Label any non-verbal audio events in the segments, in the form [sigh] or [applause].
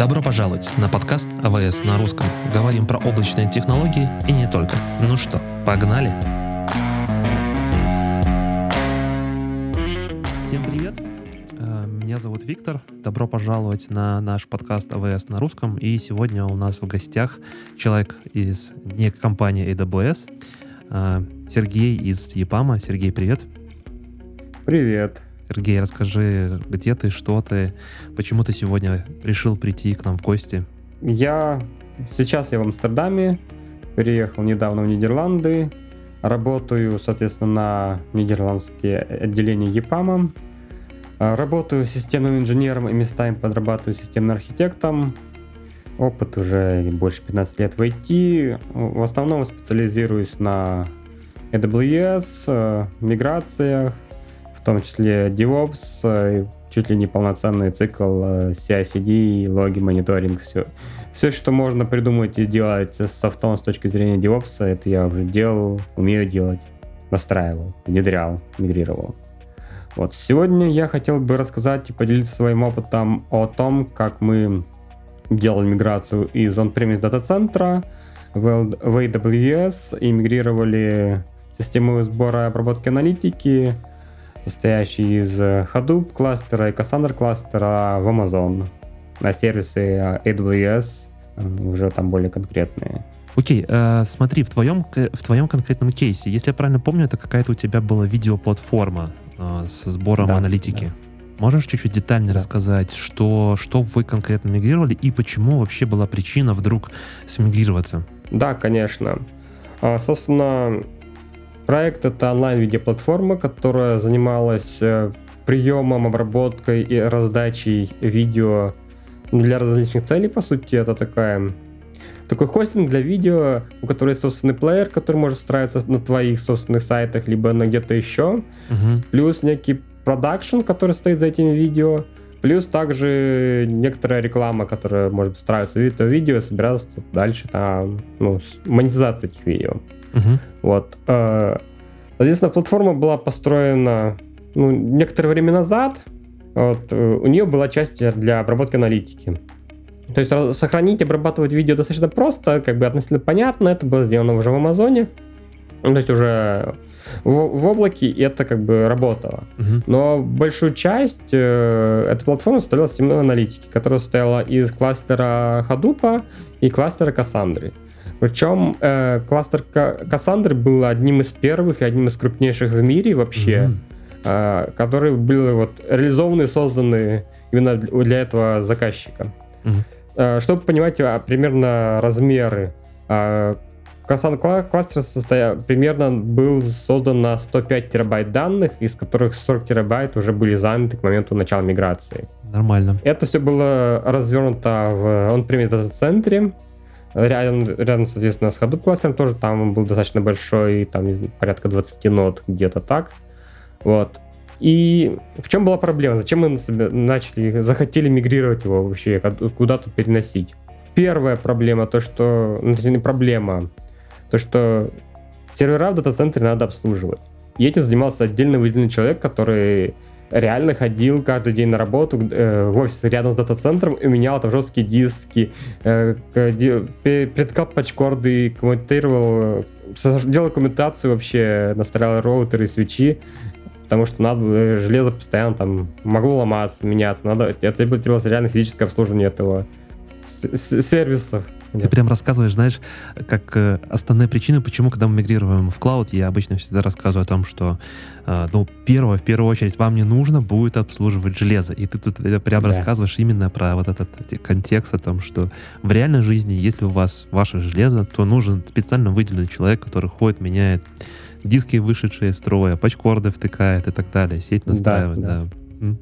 Добро пожаловать на подкаст АВС на русском. Говорим про облачные технологии и не только. Ну что, погнали? Всем привет! Э, Меня зовут Виктор. Добро пожаловать на наш подкаст АВС на русском. И сегодня у нас в гостях человек из не компании AWS, э, Сергей из ЕПАМа. Сергей, привет. Привет. Сергей, расскажи, где ты, что ты, почему ты сегодня решил прийти к нам в гости? Я сейчас я в Амстердаме, переехал недавно в Нидерланды, работаю, соответственно, на нидерландские отделения ЕПАМа, А, работаю системным инженером и местами подрабатываю системным архитектом. Опыт уже больше 15 лет в IT. В основном специализируюсь на AWS, э, миграциях, в том числе DevOps, э, чуть ли не полноценный цикл э, CI-CD, логи, мониторинг, все. Все, что можно придумать и делать с софтом с точки зрения DevOps, это я уже делал, умею делать, настраивал, внедрял, мигрировал. Вот. Сегодня я хотел бы рассказать и поделиться своим опытом о том, как мы делали миграцию из on-premise дата-центра в AWS и мигрировали систему сбора и обработки аналитики, состоящий из э, Hadoop кластера и Cassandra кластера в Amazon на сервисы э, AWS, э, уже там более конкретные. Окей, э, смотри, в твоем, в твоем конкретном кейсе, если я правильно помню, это какая-то у тебя была видеоплатформа э, со сбором Да, аналитики. Можешь чуть-чуть детальнее Да. рассказать, что, что вы конкретно мигрировали и почему вообще была причина вдруг смигрироваться? Да, конечно. А, Собственно, проект это онлайн-видеоплатформа, которая занималась э, приемом, обработкой и раздачей видео для различных целей, по сути. Это такая такой хостинг для видео, у которого есть собственный плеер, который может встраиваться на твоих собственных сайтах, либо на где-то еще. Мгм. плюс некий продакшн, который стоит за этими видео, плюс также некоторая реклама, которая может встраиваться в это видео и собираться дальше там, ну, монетизация этих видео. Мгм. Вот. Э, Соответственно, платформа была построена ну, некоторое время назад. Вот. э, У нее была часть для обработки аналитики. То есть сохранить, обрабатывать видео достаточно просто, как бы относительно понятно. Это было сделано уже в Амазоне. То есть уже в, в облаке и это как бы работало. Мгм. Но большую часть э, этой платформы составляла системной аналитики, которая состояла из кластера Hadoop и кластера Cassandra. Причем э, кластер Ка- Cassandra был одним из первых и одним из крупнейших в мире вообще, Мгм. э, которые были вот реализованы и созданы именно для этого заказчика. Мгм. Э, Чтобы понимать а, примерно размеры, а, Касан кла- кластер состоя... примерно был создан на 105 терабайт данных, из которых 40 терабайт уже были заняты к моменту начала миграции. Нормально. Это все было развернуто в on-premise дата-центре, рядом, рядом, соответственно, с Hadoop кластером тоже там был достаточно большой, там порядка 20 нод, где-то так. Вот. И в чем была проблема? Зачем мы начали, захотели мигрировать его вообще, куда- куда-то переносить? Первая проблема, то что, ну, точнее, не проблема, то что сервера в дата-центре надо обслуживать. И этим занимался отдельно выделенный человек, который реально ходил каждый день на работу э, в офис рядом с дата-центром и менял там жесткие диски, э, к- де- пе- предкал патчкорды, коммутировал, э, делал коммутацию вообще, настраивал роутеры и свечи, потому что надо э, железо постоянно там могло ломаться, меняться, надо, это требовалось реально физическое обслуживание этого с- с- Ты прям рассказываешь, знаешь, как э, основные причины, почему, когда мы мигрируем в клауд, я обычно всегда рассказываю о том, что, э, ну, первое, в первую очередь, вам не нужно будет обслуживать железо. И ты тут прям Да. рассказываешь именно про вот этот контекст о том, что в реальной жизни, если у вас ваше железо, то нужен специально выделенный человек, который ходит, меняет диски, вышедшие из строя, патчкорды втыкает и так далее, сеть Да, настраивает, да. да. М.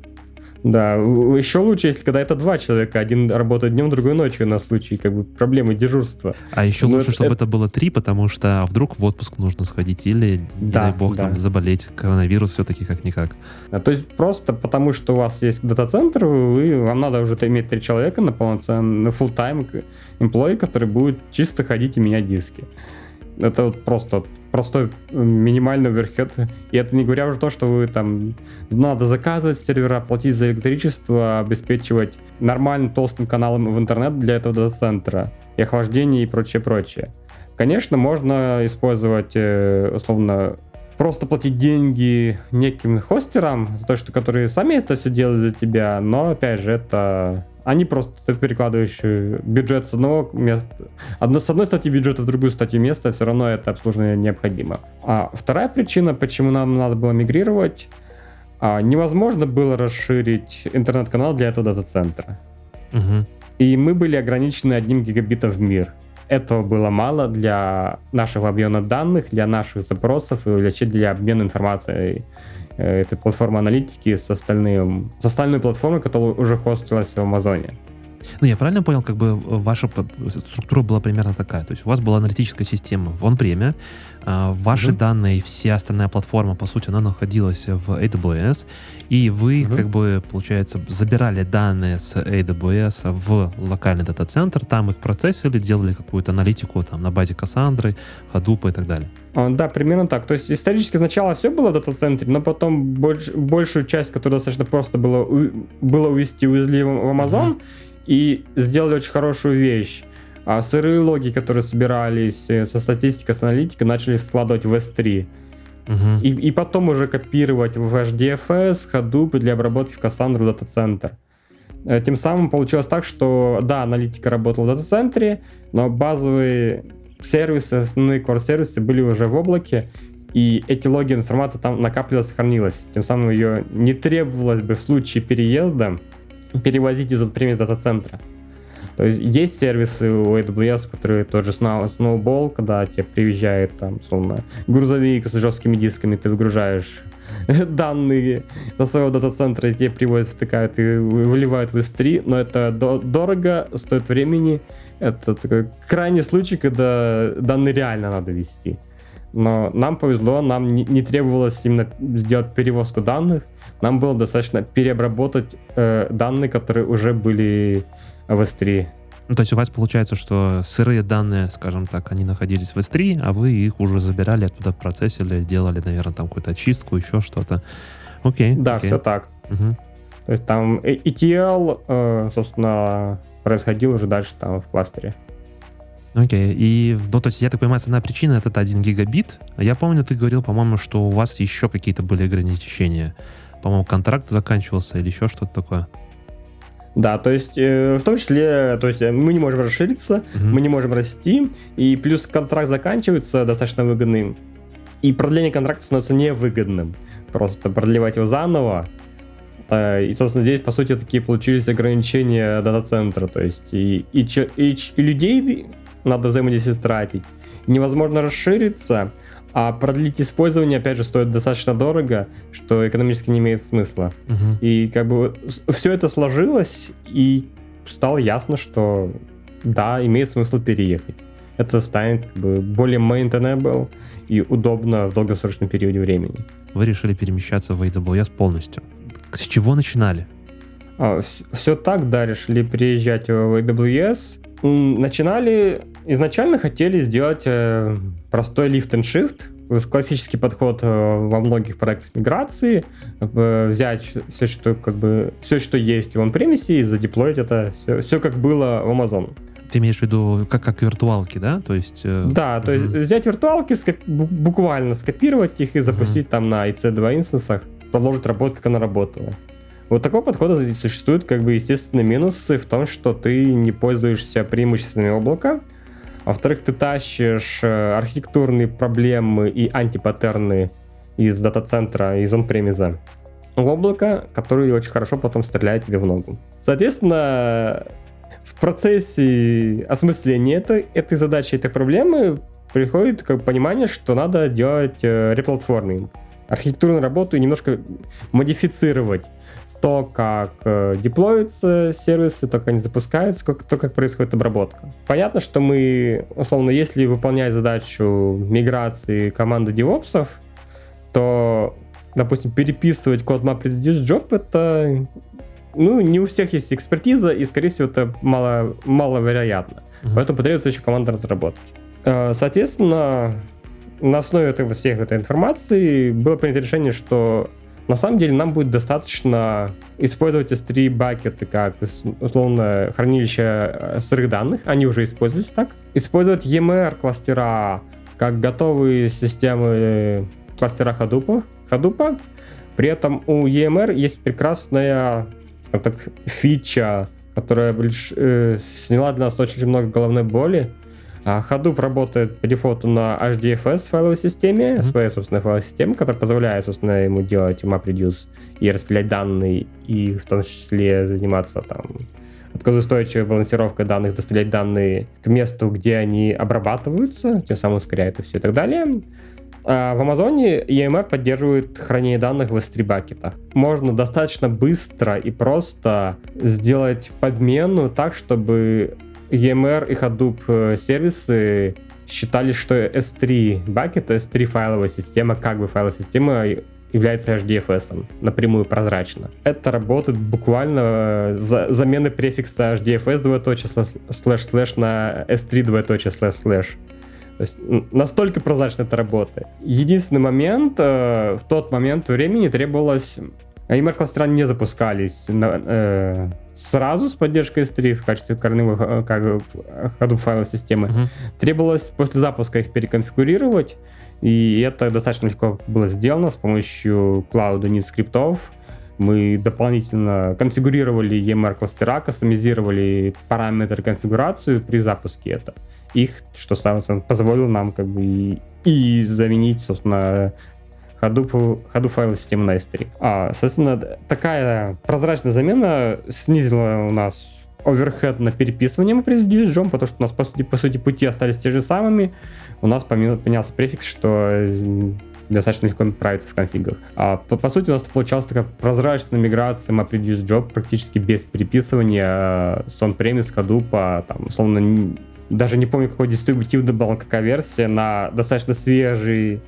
Да, еще лучше, если когда это два человека, один работает днем, другой ночью на случай как бы проблемы дежурства. А еще Ну, лучше, это- чтобы это- это было три, потому что а вдруг в отпуск нужно сходить или, не Да, дай бог, да. там заболеть, коронавирус все-таки как-никак. А, То есть просто потому, что у вас есть дата-центр, вы, вам надо уже иметь три человека на полноценный full-time employee, который будет чисто ходить и менять диски. Это вот просто простой минимальный оверхед. И это не говоря уже то, что вы там надо заказывать сервера, платить за электричество, обеспечивать нормальным толстым каналом в интернет для этого дата-центра, и охлаждение и прочее, прочее. Конечно, можно использовать э, условно просто платить деньги неким хостерам за то, что которые сами это все делают за тебя, но опять же это они просто перекладываешь бюджет с одного места, одно, с одной статьи бюджета в другую статью места, все равно это обслуживание необходимо. А вторая причина, почему нам надо было мигрировать, а, невозможно было расширить интернет-канал для этого дата-центра. Угу. И мы были ограничены одним гигабитом в мир этого было мало для нашего объема данных, для наших запросов и вообще для обмена информацией э, этой платформы аналитики с, остальным, с остальной платформой, которая уже хостилась в Амазоне. Ну, я правильно понял, как бы ваша структура была примерно такая. То есть у вас была аналитическая система в он-преме, а, ваши mm-hmm. данные, вся остальная платформа, по сути, она находилась в AWS, и вы, mm-hmm. как бы, получается, забирали данные с AWS в локальный дата-центр, там их процессили, делали какую-то аналитику там на базе Кассандры, Hadoop и так далее. А, да, примерно так. То есть исторически сначала все было в дата-центре, но потом больш, большую часть, которую достаточно просто было, было увести, увезли в Amazon, mm-hmm и сделали очень хорошую вещь. А сырые логи, которые собирались э, со статистикой, с аналитикой, начали складывать в S3. Угу. И, и потом уже копировать в HDFS, Hadoop для обработки в Cassandra дата-центр. Э, тем самым получилось так, что да, аналитика работала в дата-центре, но базовые сервисы, основные core-сервисы были уже в облаке, и эти логи информация там накапливалась, сохранилась. Тем самым ее не требовалось бы в случае переезда перевозить из премис дата-центра. То есть есть сервисы у AWS, которые тот же Snowball, когда тебе приезжает там, словно, грузовик с жесткими дисками, ты выгружаешь [laughs] данные со своего дата-центра, тебе привозят, втыкают и выливают в S3, но это дорого, стоит времени. Это такой крайний случай, когда данные реально надо вести. Но нам повезло, нам не, не требовалось именно сделать перевозку данных, нам было достаточно переобработать э, данные, которые уже были в S3. Ну, то есть у вас получается, что сырые данные, скажем так, они находились в S3, а вы их уже забирали оттуда, процессили, делали, наверное, там какую-то очистку, еще что-то. Окей. Да, окей. все так. Угу. То есть там ETL, э, собственно, происходил уже дальше там в кластере. Окей, okay. и, ну, то есть, я так понимаю, основная причина это 1 гигабит. Я помню, ты говорил, по-моему, что у вас еще какие-то были ограничения. По-моему, контракт заканчивался или еще что-то такое. Да, то есть э, в том числе, то есть мы не можем расшириться, uh-huh. мы не можем расти, и плюс контракт заканчивается достаточно выгодным, и продление контракта становится невыгодным. Просто продлевать его заново, э, и, собственно, здесь, по сути, такие получились ограничения дата-центра, то есть и, и, и, и людей надо взаимодействие тратить. Невозможно расшириться, а продлить использование, опять же, стоит достаточно дорого, что экономически не имеет смысла. Угу. И как бы все это сложилось, и стало ясно, что да, имеет смысл переехать. Это станет как бы более maintainable и удобно в долгосрочном периоде времени. Вы решили перемещаться в AWS полностью. С чего начинали? А, все так, да, решили приезжать в AWS. Начинали, изначально хотели сделать э, простой lift and shift, классический подход э, во многих проектах миграции, э, взять все, что как бы все, что есть в on-premise и задеплоить это все, все как было в Amazon. Ты имеешь в виду как, как виртуалки, да? То есть... Да, то есть взять виртуалки, скоп... буквально скопировать их и запустить uh там на IC2 инстансах, продолжить работать, как она работала. Вот такого подхода существуют, как бы, естественно, минусы в том, что ты не пользуешься преимуществами облака, во-вторых, ты тащишь э, архитектурные проблемы и антипаттерны из дата-центра, из он-премиза в облако, которые очень хорошо потом стреляют тебе в ногу. Соответственно, в процессе осмысления этой, этой задачи, этой проблемы приходит как понимание, что надо делать э, реплатформинг, архитектурную работу и немножко модифицировать то, как э, деплоятся сервисы, то, как они запускаются, как, то, как происходит обработка. Понятно, что мы, условно, если выполнять задачу миграции команды девопсов, то, допустим, переписывать код map reduce job это ну, не у всех есть экспертиза, и, скорее всего, это мало, маловероятно. Uh-huh. Поэтому потребуется еще команда разработки. Э, соответственно, на основе этого, всей этой информации было принято решение, что на самом деле нам будет достаточно использовать S3 бакеты как, условно, хранилище э, сырых данных, они уже используются так. Использовать EMR кластера как готовые системы кластера Hadoop, Hadoop. При этом у EMR есть прекрасная так, фича, которая э, сняла для нас очень много головной боли. А Hadoop работает по дефолту на HDFS файловой системе, mm-hmm. своей собственной файловой системе, которая позволяет, собственно, ему делать MapReduce и распределять данные, и в том числе заниматься там отказоустойчивой балансировкой данных, доставлять данные к месту, где они обрабатываются, тем самым ускоряет и все и так далее. А в Amazon EMR поддерживает хранение данных в S3 bucket ах. Можно достаточно быстро и просто сделать подмену так, чтобы EMR и Hadoop э, сервисы считали, что S3 bucket, S3 файловая система, как бы файловая система является HDFS, напрямую прозрачно. Это работает буквально э, за замены префикса HDFS двоеточие слэш слэш на S3 двоеточие слэш слэш. То есть настолько прозрачно это работает. Единственный момент, э, в тот момент времени требовалось... AMR кластера не запускались на, э, сразу с поддержкой S3 в качестве корневых как, ходу файловой системы. Uh-huh. Требовалось после запуска их переконфигурировать, и это достаточно легко было сделано с помощью Cloud Unit скриптов. Мы дополнительно конфигурировали EMR кластера, кастомизировали параметры конфигурацию при запуске это. Их, что сам позволило нам как бы и, и заменить, собственно, Hadoop, Hadoop файловую систему на S3. А, соответственно, такая прозрачная замена снизила у нас оверхед на переписывание мы произвели джом, потому что у нас, по сути, по сути, пути остались те же самыми. У нас поменялся префикс, что достаточно легко отправиться в конфигах. А по, по сути у нас получалась такая прозрачная миграция MapReduce Job практически без переписывания с on-premise Hadoop, там, условно, даже не помню, какой дистрибутивный был, какая версия, на достаточно свежий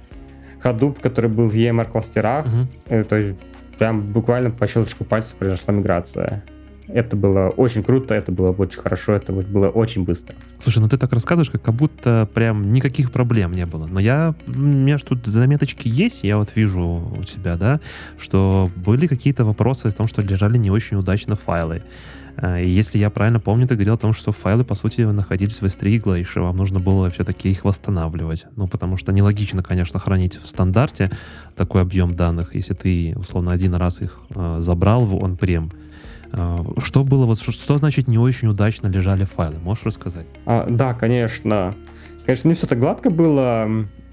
Hadoop, который был в EMR кластерах. Uh-huh. То есть прям буквально по щелчку пальцев произошла миграция. Это было очень круто, это было очень хорошо, это было очень быстро. Слушай, ну ты так рассказываешь, как, как будто прям никаких проблем не было. Но я, у меня же тут заметочки есть, я вот вижу у тебя, да, что были какие-то вопросы о том, что лежали не очень удачно файлы. А, если я правильно помню, ты говорил о том, что файлы, по сути, находились в S3 Glacier, вам нужно было все-таки их восстанавливать. Ну, потому что нелогично, конечно, хранить в стандарте такой объем данных, если ты, условно, один раз их э, забрал в on-prem, а, что было, вот что, что значит не очень удачно лежали файлы? Можешь рассказать? А, да, конечно. Конечно, не все так гладко было.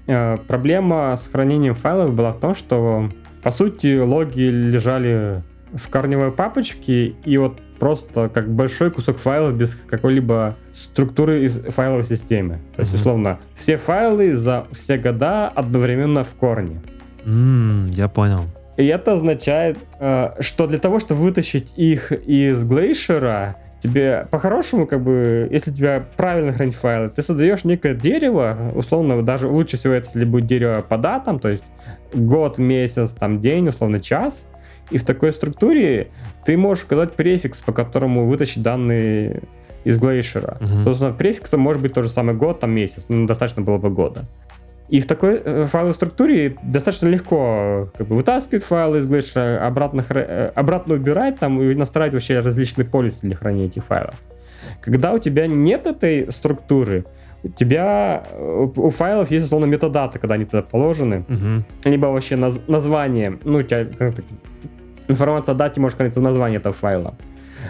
А, проблема с хранением файлов была в том, что, по сути, логи лежали в корневой папочке, и вот просто как большой кусок файлов без какой-либо структуры файловой системы. То есть, mm-hmm. условно, все файлы за все года одновременно в корне. Mm, я понял. И это означает, э, что для того, чтобы вытащить их из глейшера, тебе по-хорошему, как бы, если тебя правильно хранить файлы, ты создаешь некое дерево, условно, даже лучше всего это если будет дерево по датам, то есть год, месяц, там, день, условно, час. И в такой структуре ты можешь указать префикс, по которому вытащить данные из глейшера. Uh-huh. Собственно, префиксом может быть тот же самый год, там месяц, ну, достаточно было бы года. И в такой э, файловой структуре достаточно легко как бы, вытаскивать файлы из Glacier, обратно, э, обратно убирать там и настраивать вообще различные полисы для хранения этих файлов. Когда у тебя нет этой структуры, у тебя э, у файлов есть условно метадаты, когда они туда положены, угу. либо вообще наз, название, ну у тебя информация о дате может храниться в названии этого файла.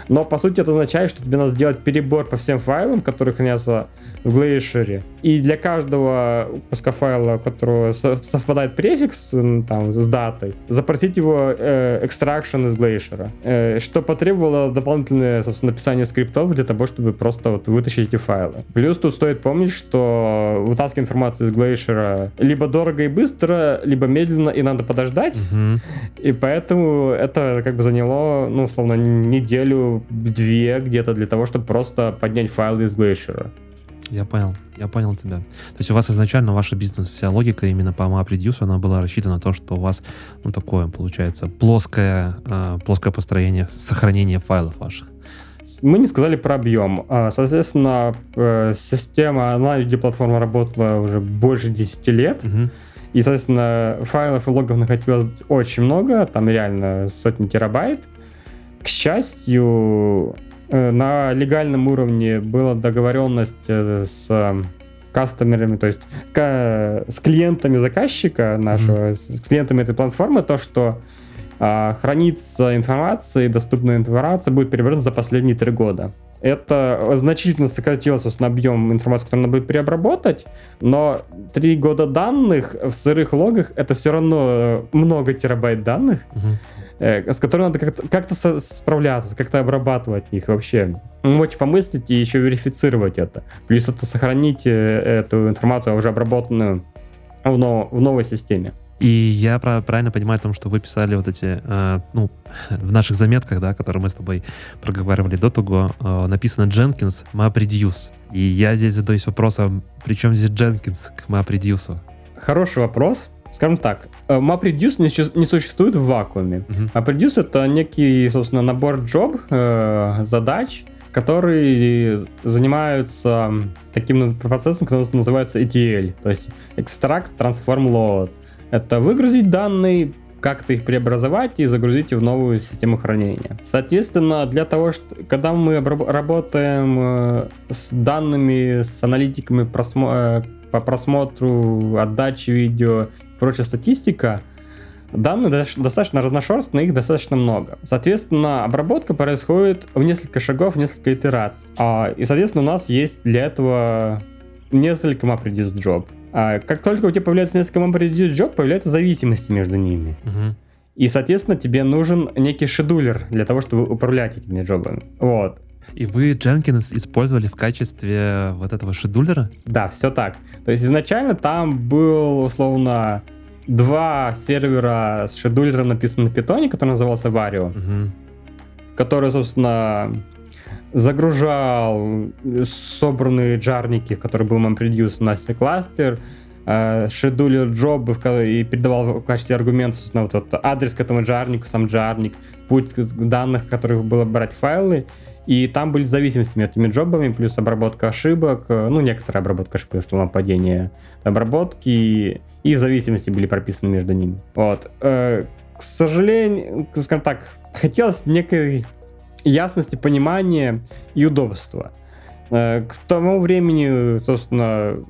Но по сути это означает, что тебе надо сделать перебор по всем файлам, которые хранятся в Glacier. И для каждого куска файла, у которого совпадает префикс там, с датой, запросить его э, extraction из Glacier. Э, что потребовало дополнительное, собственно, написание скриптов для того, чтобы просто вот вытащить эти файлы. Плюс тут стоит помнить, что вытаскивание информации из Glacier либо дорого и быстро, либо медленно и надо подождать. Угу. И поэтому это как бы заняло, ну, условно, неделю, две где-то для того, чтобы просто поднять файлы из Glacier. Я понял, я понял тебя. То есть у вас изначально ваша бизнес, вся логика именно по MapReduce, она была рассчитана на то, что у вас, ну, такое, получается, плоское, э, плоское построение, сохранение файлов ваших. мы не сказали про объем. А, соответственно, э, система онлайн-видеоплатформа работала уже больше 10 лет. Мгм. И, соответственно, файлов и логов находилось очень много, там реально сотни терабайт. К счастью, э, на легальном уровне была договоренность э, с э, кастомерами, то есть с клиентами заказчика нашего, с клиентами этой платформы, то, что а, хранится информация и доступная информация будет перевернута за последние три года. Это значительно сократило, собственно, объем информации, которую надо будет переобработать, но три года данных в сырых логах это все равно э, много терабайт данных, Мгм. э, с которыми надо как-то, со- справляться, как-то обрабатывать их вообще. Мочь помыслить и еще верифицировать это. Плюс это сохранить э, эту информацию уже обработанную в, но- в новой системе. И я правильно понимаю о том, что вы писали вот эти, э, ну, [laughs] в наших заметках, да, которые мы с тобой проговаривали до того, э, написано Jenkins MapReduce. И я здесь задаюсь вопросом, при чем здесь Jenkins к MapReduce? Хороший вопрос. Скажем так, э, MapReduce не, чу- не существует в вакууме. Мгм. MapReduce это некий, собственно, набор джоб, э, задач, которые занимаются таким процессом, который называется ETL, то есть Extract, Transform, Load. Это выгрузить данные, как-то их преобразовать и загрузить в новую систему хранения. Соответственно, для того, что, когда мы работаем э, с данными, с аналитиками просмо- э, по просмотру, отдаче видео, прочая статистика, данные дос- достаточно разношерстные, их достаточно много. Соответственно, обработка происходит в несколько шагов, в несколько итераций. А, и, соответственно, у нас есть для этого несколько MapReduce job. А, как только у тебя появляется несколько MapReduce job, появляются зависимости между ними. Мгм. И, соответственно, тебе нужен некий шедулер для того, чтобы управлять этими джобами. Вот. И вы Jenkins использовали в качестве вот этого шедулера? Да, все так. То есть изначально там был, условно, два сервера с шедулером написан на питоне, который назывался Vario, Мгм. который, собственно, загружал собранные джарники, в которые был MemPreduce на кластер, шедулер джобы в ко- и передавал в качестве аргумента, собственно, вот этот адрес к этому джарнику, сам джарник, путь данных, которых было брать файлы, и там были зависимости между этими джобами, плюс обработка ошибок, э, ну, некоторая обработка ошибок, потому что было падение обработки, и зависимости были прописаны между ними. Вот. Э, К сожалению, скажем так, хотелось некой ясности, понимания и удобства. Э, К тому времени, собственно,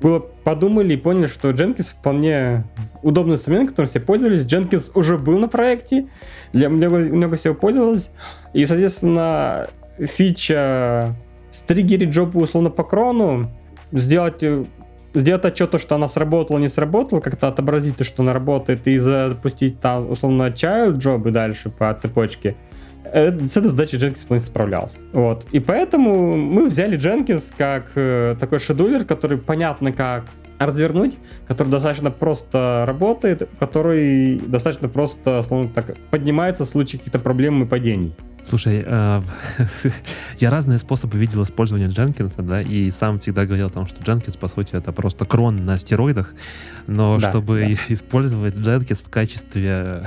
было подумали и поняли, что Jenkins вполне удобный инструмент, которым все пользовались. Jenkins уже был на проекте, для много, много всего пользовалось. И, соответственно, фича стригерить джобу условно по крону, сделать сделать отчет, то, что она сработала, не сработала, как-то отобразить то, что она работает, и запустить там, условно, child джобы дальше по цепочке, с этой задачей Jenkins вполне справлялся. Вот. И поэтому мы взяли Jenkins как э, такой шедулер, который понятно как развернуть, который достаточно просто работает, который достаточно просто, словно так, поднимается в случае каких-то проблем и падений. Слушай, э, [laughs] я разные способы видел использования Jenkins, да, и сам всегда говорил о том, что Jenkins, по сути, это просто крон на стероидах, но Да, чтобы да. [laughs] использовать Jenkins в качестве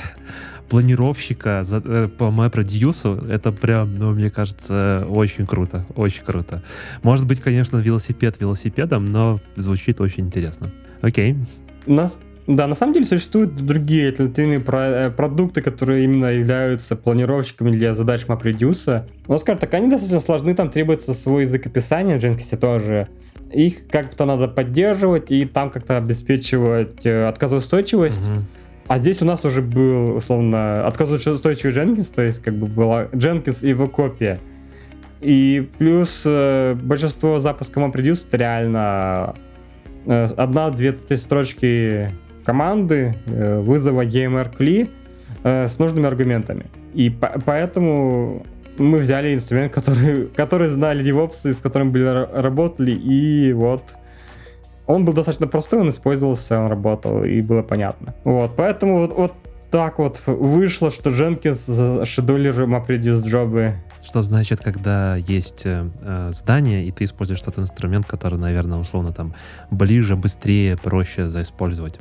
планировщика за- э, по MapReduce, это прям, ну, мне кажется, очень круто, очень круто. Может быть, конечно, велосипед велосипедом, но звучит очень интересно. Окей. Нас- да, на самом деле существуют другие альтернативные про- э, продукты, которые именно являются планировщиками для задач MapReduce. Но, скажем так, они достаточно сложны, там требуется свой язык описания в Jenkins тоже. Их как-то надо поддерживать и там как-то обеспечивать э, отказоустойчивость. Мгм. А здесь у нас уже был, условно, отказоустойчивый Jenkins, то есть как бы была Jenkins и его копия. И плюс э, большинство запусков MapReduce это реально э, одна-две строчки команды э, вызова EMR кли э, с нужными аргументами. И по- поэтому мы взяли инструмент, [laughs] который, который знали DevOps, с которым были, ра- работали, и вот он был достаточно простой, он использовался, он работал, и было понятно. Вот, поэтому вот, вот так вот вышло, что Jenkins шедулер MapReduce джобы. Что значит, когда есть э, э, здание, и ты используешь тот инструмент, который, наверное, условно там ближе, быстрее, проще заиспользовать.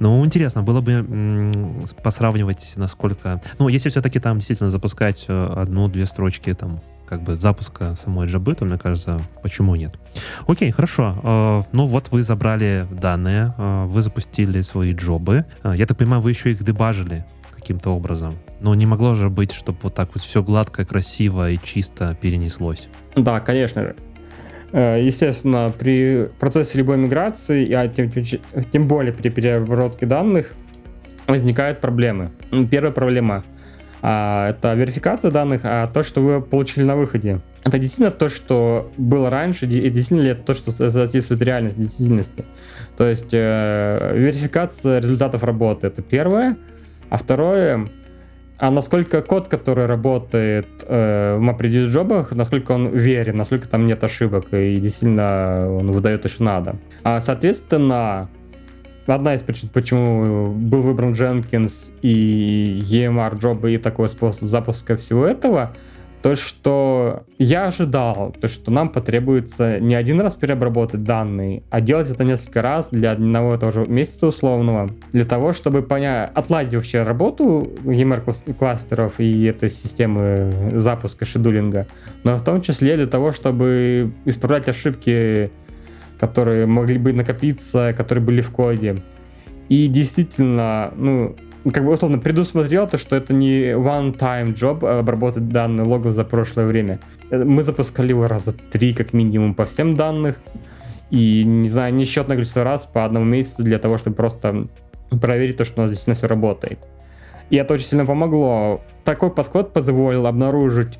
Ну, интересно, было бы посравнивать, насколько... Ну, если все-таки там действительно запускать э, одну-две строчки там как бы запуска самой джабы, то, мне кажется, почему нет? Окей, хорошо. Э, ну, вот вы забрали данные, вы запустили свои джобы. Я так понимаю, вы еще их дебажили каким-то образом. Но не могло же быть, чтобы вот так вот все гладко, красиво и чисто перенеслось. Да, конечно же. Э, естественно, при процессе любой миграции, а тем, тем более при переработке данных, возникают проблемы. Первая проблема а, это верификация данных, а то, что вы получили на выходе. Это действительно то, что было раньше, и действительно ли это то, что соответствует реальности, действительности. То есть э, верификация результатов работы это первое. А второе, а насколько код, который работает э, в MapReduce джобах, насколько он верен, насколько там нет ошибок и действительно он выдает то, что надо. А, соответственно, одна из причин, почему был выбран Jenkins и EMR джобы и такой способ запуска всего этого — то, что я ожидал, то, что нам потребуется не один раз переобработать данные, а делать это несколько раз для одного и того же месяца условного, для того, чтобы понять, отладить вообще работу EMR кластеров и этой системы запуска шедулинга, но в том числе для того, чтобы исправлять ошибки, которые могли бы накопиться, которые были в коде. И действительно, ну, как бы условно предусмотрел то, что это не one-time job а обработать данные логов за прошлое время. Э, мы запускали его раза три как минимум по всем данных. И, не знаю, несчетное количество раз по одному месяцу для того, чтобы просто проверить то, что у нас действительно все работает. И это очень сильно помогло. Такой подход позволил обнаружить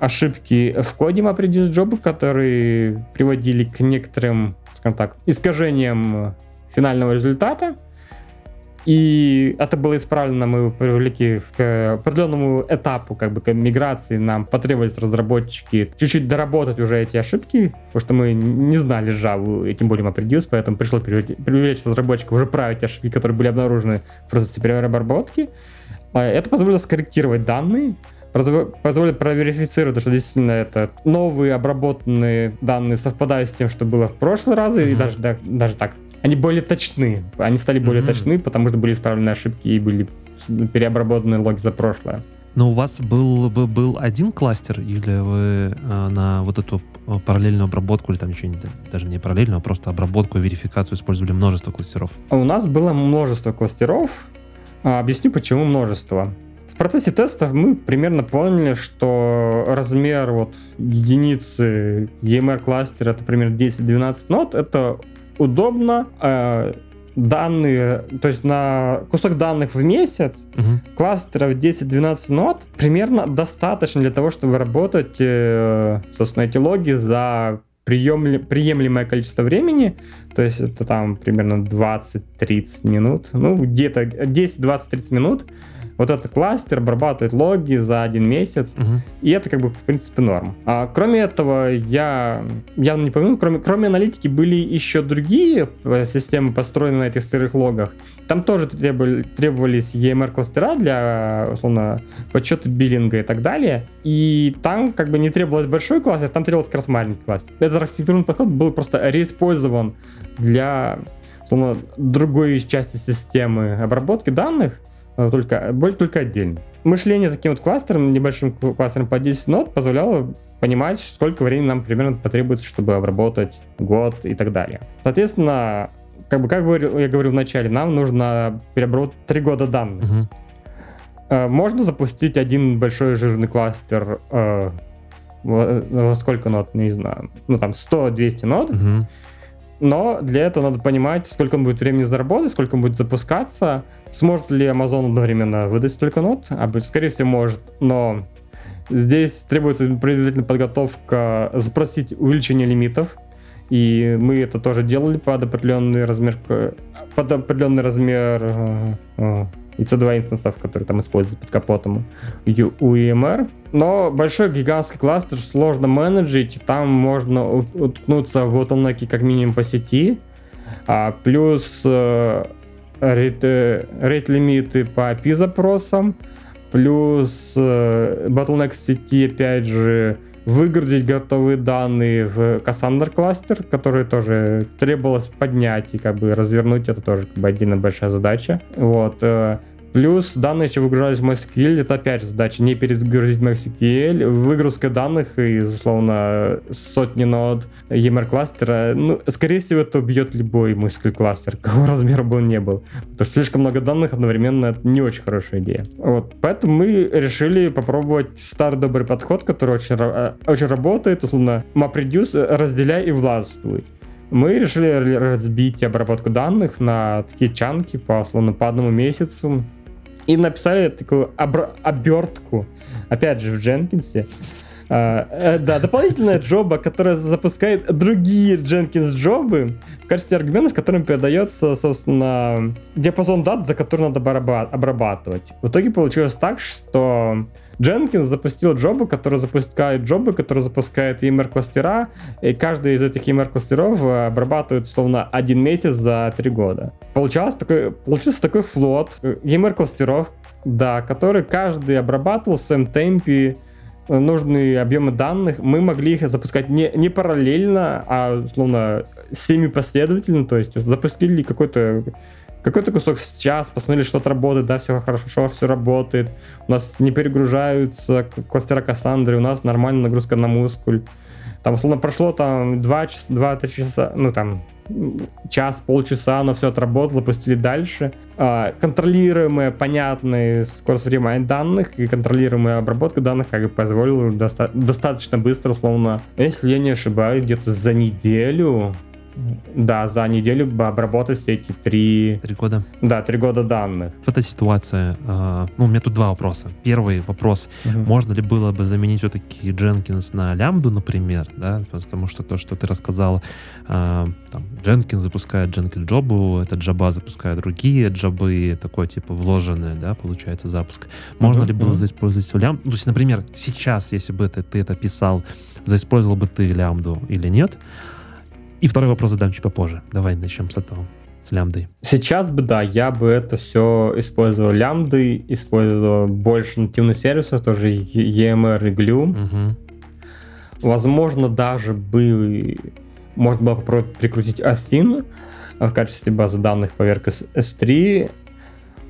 ошибки в коде MapReduce Job, которые приводили к некоторым, скажем так, искажениям финального результата. И это было исправлено, мы привлекли к определенному этапу как бы к миграции, нам потребовались разработчики чуть-чуть доработать уже эти ошибки, потому что мы не знали Java, и тем более MapReduce, поэтому пришлось привлечь разработчиков уже править ошибки, которые были обнаружены в процессе переработки. А это позволило скорректировать данные, позволит проверифицировать, что действительно это новые обработанные данные совпадают с тем, что было в прошлый раз, mm-hmm. и даже, да, даже так. Они более точны. Они стали более mm-hmm. точны, потому что были исправлены ошибки и были переобработаны логи за прошлое. Но у вас был, был, был один кластер, или вы э, на вот эту э, параллельную обработку, или там ничего не, даже не параллельную, а просто обработку и верификацию использовали множество кластеров? У нас было множество кластеров. А, объясню, почему множество. В процессе тестов мы примерно поняли, что размер вот единицы EMR кластера это примерно 10-12 нот. Это удобно. Э, данные, то есть на кусок данных в месяц угу. кластеров 10-12 нот примерно достаточно для того, чтобы работать, э, собственно, эти логи за приемли, приемлемое количество времени, то есть это там примерно 20-30 минут, ну где-то 10-20-30 минут, вот этот кластер обрабатывает логи за один месяц, угу. и это как бы в принципе норм. А кроме этого, я явно не помню, кроме, кроме аналитики были еще другие э, системы, построенные на этих сырых логах. Там тоже требовали, требовались EMR кластера для, условно, подсчета биллинга и так далее. И там как бы не требовалось большой кластер, там требовался как раз маленький кластер. Этот архитектурный подход был просто реиспользован для условно, другой части системы обработки данных, Э, только, боль только отдельно. Мышление таким вот кластером, небольшим кластером по 10 нот позволяло понимать, сколько времени нам примерно потребуется, чтобы обработать год и так далее. Соответственно, как бы, как я говорил в начале, нам нужно переобработать 3 года данных. Угу. Можно запустить один большой жирный кластер э, во сколько нот, не знаю, ну там 100-200 нот, угу. Но для этого надо понимать, сколько он будет времени заработать, сколько он будет запускаться. Сможет ли Amazon одновременно выдать столько нот? А, скорее всего, может. Но здесь требуется предварительная подготовка, запросить увеличение лимитов. И мы это тоже делали под определенный размер, под определенный размер э, э, и C2 инстансов, которые там используются под капотом у EMR. Но большой гигантский кластер сложно менеджить, там можно уткнуться в bottleneck как минимум по сети, а плюс э, рейт-лимиты по API-запросам, плюс Bottleneck сети, опять же, выгрузить готовые данные в Cassandra кластер, который тоже требовалось поднять и как бы развернуть, это тоже как бы отдельно большая задача. Вот. Плюс данные еще выгружались в MySQL. Это опять задача не перезагрузить MySQL. Выгрузка данных из, условно, сотни нод EMR кластера, ну, скорее всего, это убьет любой MySQL кластер, [laughs] какого размера бы он не был. Потому что слишком много данных одновременно это не очень хорошая идея. Вот, поэтому мы решили попробовать старый добрый подход, который очень, э, очень работает, условно, MapReduce, разделяй и властвуй мы решили разбить обработку данных на такие чанки по, условно, по одному месяцу и написали такую обр- обертку, опять же, в Дженкинсе. Uh, э, да, дополнительная джоба, которая запускает другие Jenkins джобы в качестве аргументов, которым передается, собственно, диапазон дат, за который надо обрабатывать. В итоге получилось так, что Jenkins запустил джобы, которые запускают джобы, которые запускают EMR кластера, и каждый из этих EMR кластеров э, обрабатывает, словно один месяц за три года. Получался такой, получился такой флот EMR кластеров, да, который каждый обрабатывал в своем темпе, э, нужные объемы данных, мы могли их запускать не, не параллельно, а, словно, семи-последовательно, то есть запустили какой-то какой-то кусок сейчас, посмотрели, что-то работает, да, все хорошо, все работает, у нас не перегружаются кластера Кассандры, у нас нормальная нагрузка на мускуль. Там, условно, прошло там 2 часа, 2-3 часа, ну там, час, полчаса, оно все отработало, пустили дальше. А, контролируемая, понятная скорость времени данных и контролируемая обработка данных как бы позволила доста- достаточно быстро, условно, если я не ошибаюсь, где-то за неделю да, за неделю обработать все эти три... Три года. Да, три года данных. В этой ситуации, э, ну, у меня тут два вопроса. Первый вопрос, угу. можно ли было бы заменить все-таки Jenkins на лямбду, например, да, потому что то, что ты рассказал, э, там, Jenkins запускает Jenkins джобу, этот джаба запускает другие джабы, такой, типа, вложенный, да, получается, запуск. Можно угу, ли было угу. заиспользовать лямбду? Ну, то есть, например, сейчас, если бы ты, ты это писал, заиспользовал бы ты лямбду или нет? И второй вопрос задам чуть попозже. Давай начнем с этого, с лямбдой. Сейчас бы, да, я бы это все использовал лямбды, использовал больше нативных сервисов, тоже EMR и Glue. Угу. Возможно, даже бы можно было попробовать прикрутить Asyn в качестве базы данных поверх S3.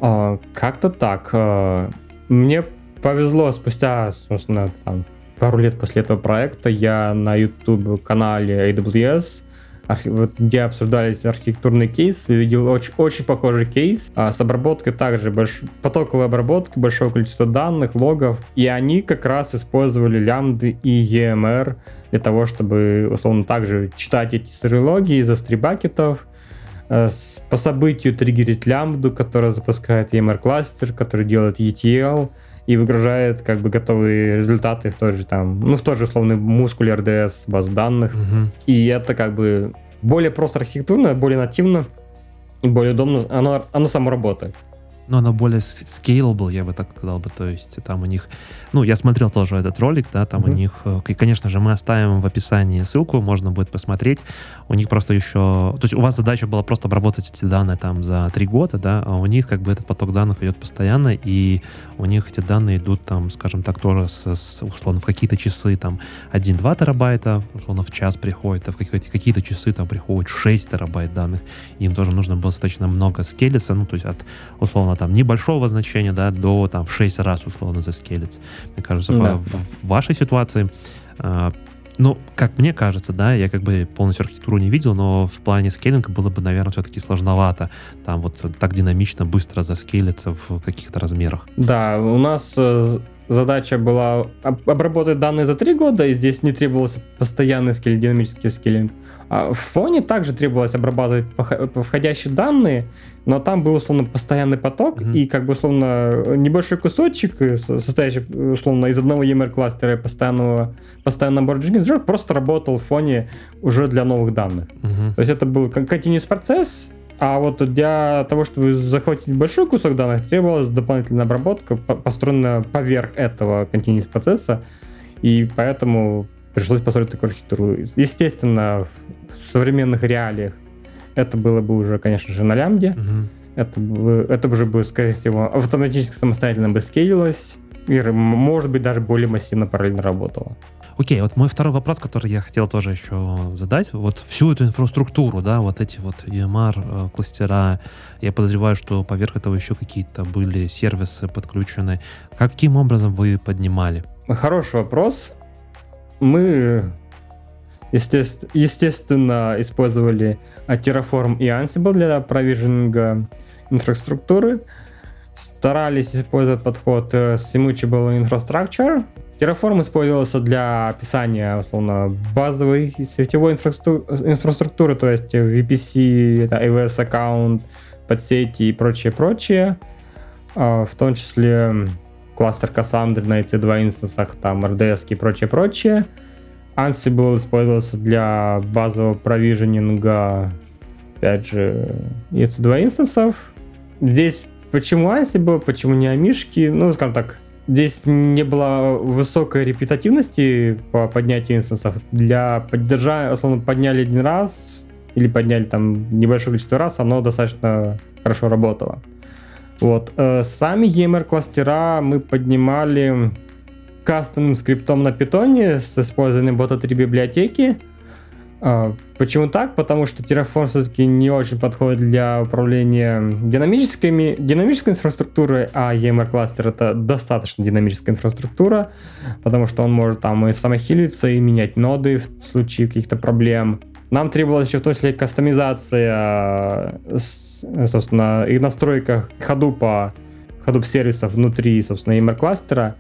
А, как-то так. А, мне повезло спустя, собственно, там, пару лет после этого проекта я на YouTube канале AWS где обсуждались архитектурные кейсы, видел очень, очень похожий кейс а, с обработкой также больш... потоковой обработки большого количества данных, логов, и они как раз использовали лямбды и EMR для того, чтобы, условно, также читать эти сырые логи из S3 бакетов, э, по событию триггерить лямбду, которая запускает EMR кластер, который делает ETL, и выгружает как бы готовые результаты в тот же там, ну в тот же условный мускуль RDS баз данных. Угу. И это как бы более просто архитектурно, более нативно и более удобно, оно, оно само работает но она более scalable, я бы так сказал бы, то есть там у них, ну, я смотрел тоже этот ролик, да, там mm-hmm. у них, э, и, конечно же, мы оставим в описании ссылку, можно будет посмотреть, у них просто еще, то есть у вас задача была просто обработать эти данные там за три года, да, а у них как бы этот поток данных идет постоянно, и у них эти данные идут там, скажем так, тоже с, с условно в какие-то часы там 1-2 терабайта, условно в час приходит, а в какие-то, какие-то часы там приходит 6 терабайт данных, им тоже нужно было достаточно много скелеса, ну, то есть от условно там небольшого значения, да, до там в 6 раз условно заскелиться. Мне кажется, да. в, в вашей ситуации э, ну, как мне кажется, да, я как бы полностью архитектуру не видел, но в плане скейлинга было бы, наверное, все-таки сложновато там вот так динамично, быстро заскейлиться в каких-то размерах. Да, у нас э, задача была обработать данные за три года, и здесь не требовался постоянный скейл, динамический скейлинг. А в фоне также требовалось обрабатывать входящие данные, но там был условно постоянный поток, mm-hmm. и как бы условно небольшой кусочек, э, состоящий условно из одного EMR кластера и постоянного, постоянного набора Jenkins просто работал в фоне уже для новых данных. Mm-hmm. То есть это был continuous процесс, а вот для того, чтобы захватить большой кусок данных, требовалась дополнительная обработка, построенная поверх этого continuous процесса, и поэтому пришлось построить такую архитектуру. Естественно, в современных реалиях это было бы уже, конечно же, на лямбде. Угу. Это, бы, это уже бы, скорее всего, автоматически самостоятельно бы скейлилось, и, может быть, даже более массивно параллельно работало. Окей, вот мой второй вопрос, который я хотел тоже еще задать. Вот всю эту инфраструктуру, да, вот эти вот EMR, э, кластера, я подозреваю, что поверх этого еще какие-то были сервисы подключены. Каким образом вы поднимали? Хороший вопрос. Мы, естественно, использовали Terraform и Ansible для провиженинга инфраструктуры. Старались использовать подход э, Simulable Infrastructure, Terraform использовался для описания, условно, базовой сетевой инфраструктуры, то есть VPC, это AWS аккаунт, подсети и прочее, прочее. А, в том числе кластер Cassandra на EC2 инстансах, там RDS и прочее, прочее. Ansible использовался для базового провиженинга, опять же, EC2 инстансов. Здесь почему Ansible, почему не Амишки? Ну, скажем так, здесь не было высокой репетативности по поднятию инстансов. Для поддержания, условно, подняли один раз или подняли там небольшое количество раз, оно достаточно хорошо работало. Вот. Э, сами EMR кластера мы поднимали кастомным скриптом на питоне с использованием бота 3 библиотеки. А, почему так? Потому что Terraform все-таки не очень подходит для управления динамическими, динамической инфраструктурой, а EMR кластер это достаточно динамическая инфраструктура, потому что он может там и самохилиться, и менять ноды в случае каких-то проблем. Нам требовалась еще в том числе кастомизация, собственно, и настройка ходупа, ходуп сервисов внутри, собственно, EMR кластера,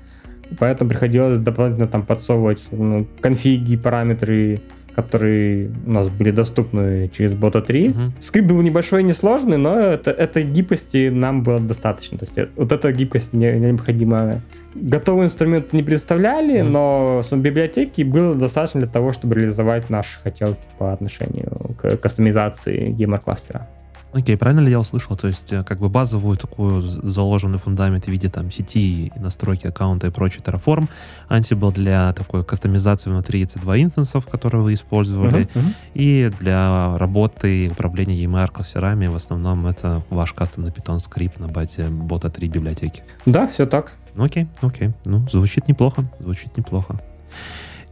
поэтому приходилось дополнительно там подсовывать ну, конфиги, параметры, которые у нас были доступны через бота 3. Угу. Скрипт был небольшой и несложный, но это, этой гибкости нам было достаточно. То есть э, вот эта гибкость не, необходима. Готовый инструмент не представляли, mm но библиотеки было достаточно для того, чтобы реализовать наши хотелки по отношению к кастомизации геймер-кластера. Окей, правильно ли я услышал? То есть, э, как бы базовую такую заложенный фундамент в виде там сети, настройки аккаунта и прочий Terraform. Ansible для такой кастомизации внутри EC2 инстансов, которые вы использовали. Uh-huh, uh-huh. И для работы и управления EMR кластерами в основном это ваш кастомный Python скрипт на базе бота 3 библиотеки. Да, все так. Окей, окей. Ну, звучит неплохо, звучит неплохо.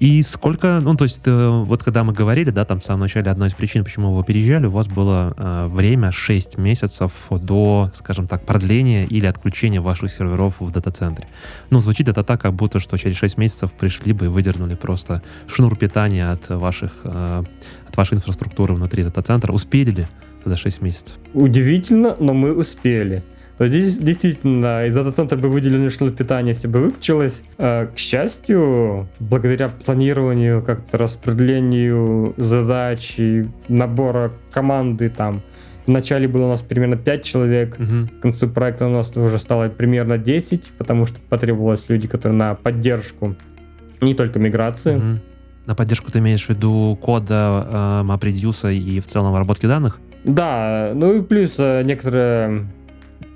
И сколько, ну, то есть, э, вот когда мы говорили, да, там в самом начале одной из причин, почему вы переезжали, у вас было э, время 6 месяцев до, скажем так, продления или отключения ваших серверов в дата-центре. Ну, звучит это так, как будто, что через 6 месяцев пришли бы и выдернули просто шнур питания от ваших, э, от вашей инфраструктуры внутри дата-центра. Успели ли за 6 месяцев? Удивительно, но мы успели то здесь действительно из дата-центра бы выделили что питание, если бы выключилось. А, к счастью, благодаря планированию, как-то распределению задач и набора команды там, Вначале было у нас примерно 5 человек, угу. к концу проекта у нас уже стало примерно 10, потому что потребовалось люди, которые на поддержку, не только миграции. Угу. На поддержку ты имеешь в виду кода э, MapReduce и в целом обработки данных? Да, ну и плюс э, некоторые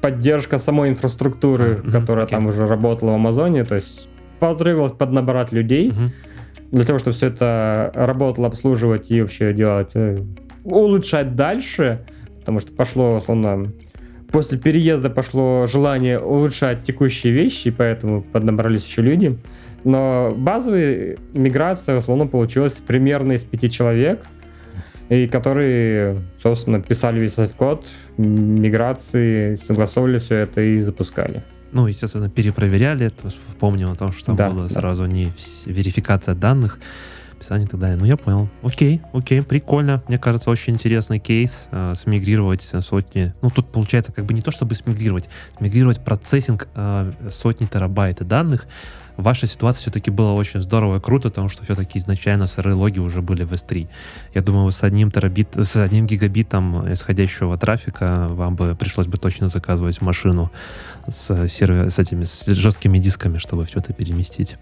поддержка самой инфраструктуры, uh-huh, которая okay. там уже работала в Амазоне, то есть потребовалось поднабрать людей uh-huh. для того, чтобы все это работало, обслуживать и вообще делать, э, улучшать дальше, потому что пошло, условно, после переезда пошло желание улучшать текущие вещи, поэтому поднабрались еще люди. Но базовая миграция, условно, получилась примерно из пяти человек – и которые, собственно, писали весь этот код, миграции, согласовывали все это и запускали. Ну, естественно, перепроверяли, то есть помнил о том, что там да, была да. сразу не верификация данных, описание и так далее. Ну, я понял. Окей, окей, прикольно. Мне кажется, очень интересный кейс э, смигрировать сотни. Ну, тут получается как бы не то, чтобы смигрировать, смигрировать процессинг э, сотни терабайт данных вашей ситуации все-таки было очень здорово и круто, потому что все-таки изначально сырые логи уже были в S3. Я думаю, с одним, терабит, с одним гигабитом исходящего трафика вам бы пришлось бы точно заказывать машину с, сервер, с этими с жесткими дисками, чтобы все это переместить.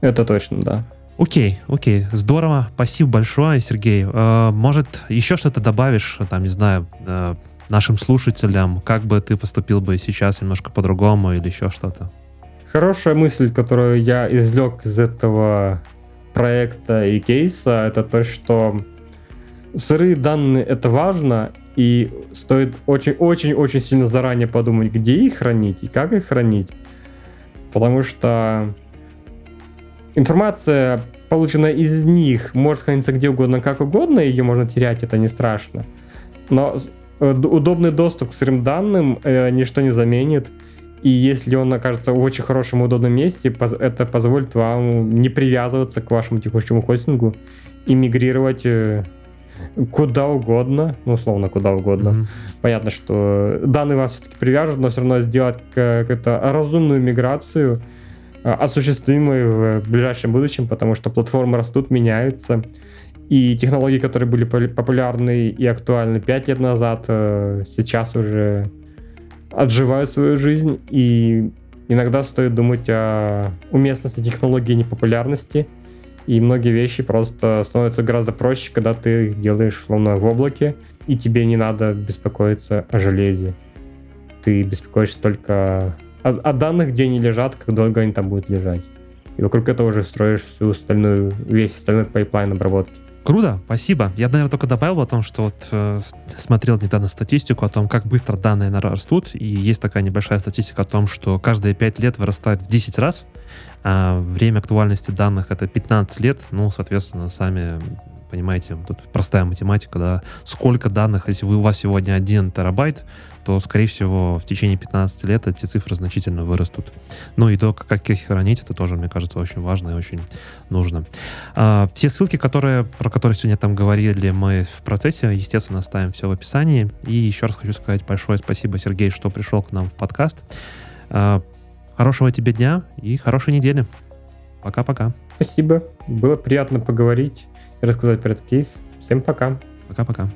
Это точно, да. Окей, окей, здорово, спасибо большое, Сергей. Э, может, еще что-то добавишь, там, не знаю, э, нашим слушателям, как бы ты поступил бы сейчас немножко по-другому или еще что-то? Хорошая мысль, которую я извлек из этого проекта и кейса, это то, что сырые данные это важно, и стоит очень-очень-очень сильно заранее подумать, где их хранить и как их хранить. Потому что информация, полученная из них, может храниться где угодно, как угодно, ее можно терять, это не страшно. Но э, удобный доступ к сырым данным э, ничто не заменит. И если он окажется в очень хорошем и удобном месте, это позволит вам не привязываться к вашему текущему хостингу и мигрировать э, куда угодно, ну, условно, куда угодно. Mm-hmm. Понятно, что данные вас все-таки привяжут, но все равно сделать какую-то разумную миграцию, э, осуществимую в ближайшем будущем, потому что платформы растут, меняются, и технологии, которые были популярны и актуальны 5 лет назад, э, сейчас уже отживают свою жизнь, и иногда стоит думать о уместности технологии непопулярности, и многие вещи просто становятся гораздо проще, когда ты их делаешь словно в облаке, и тебе не надо беспокоиться о железе. Ты беспокоишься только о, о данных, где они лежат, как долго они там будут лежать. И вокруг этого уже строишь всю остальную, весь остальной pipeline обработки. Круто, спасибо. Я, наверное, только добавил о том, что вот э, смотрел недавно статистику о том, как быстро данные растут, и есть такая небольшая статистика о том, что каждые 5 лет вырастает в 10 раз, а время актуальности данных это 15 лет, ну, соответственно, сами понимаете, тут простая математика, да, сколько данных, если вы, у вас сегодня 1 терабайт, то, скорее всего, в течение 15 лет эти цифры значительно вырастут. Ну и то, как их хранить, это тоже, мне кажется, очень важно и очень нужно. А, все ссылки, которые, про которые сегодня там говорили мы в процессе, естественно, оставим все в описании. И еще раз хочу сказать большое спасибо, Сергей, что пришел к нам в подкаст. А, хорошего тебе дня и хорошей недели. Пока-пока. Спасибо. Было приятно поговорить и рассказать про этот кейс. Всем пока. Пока-пока.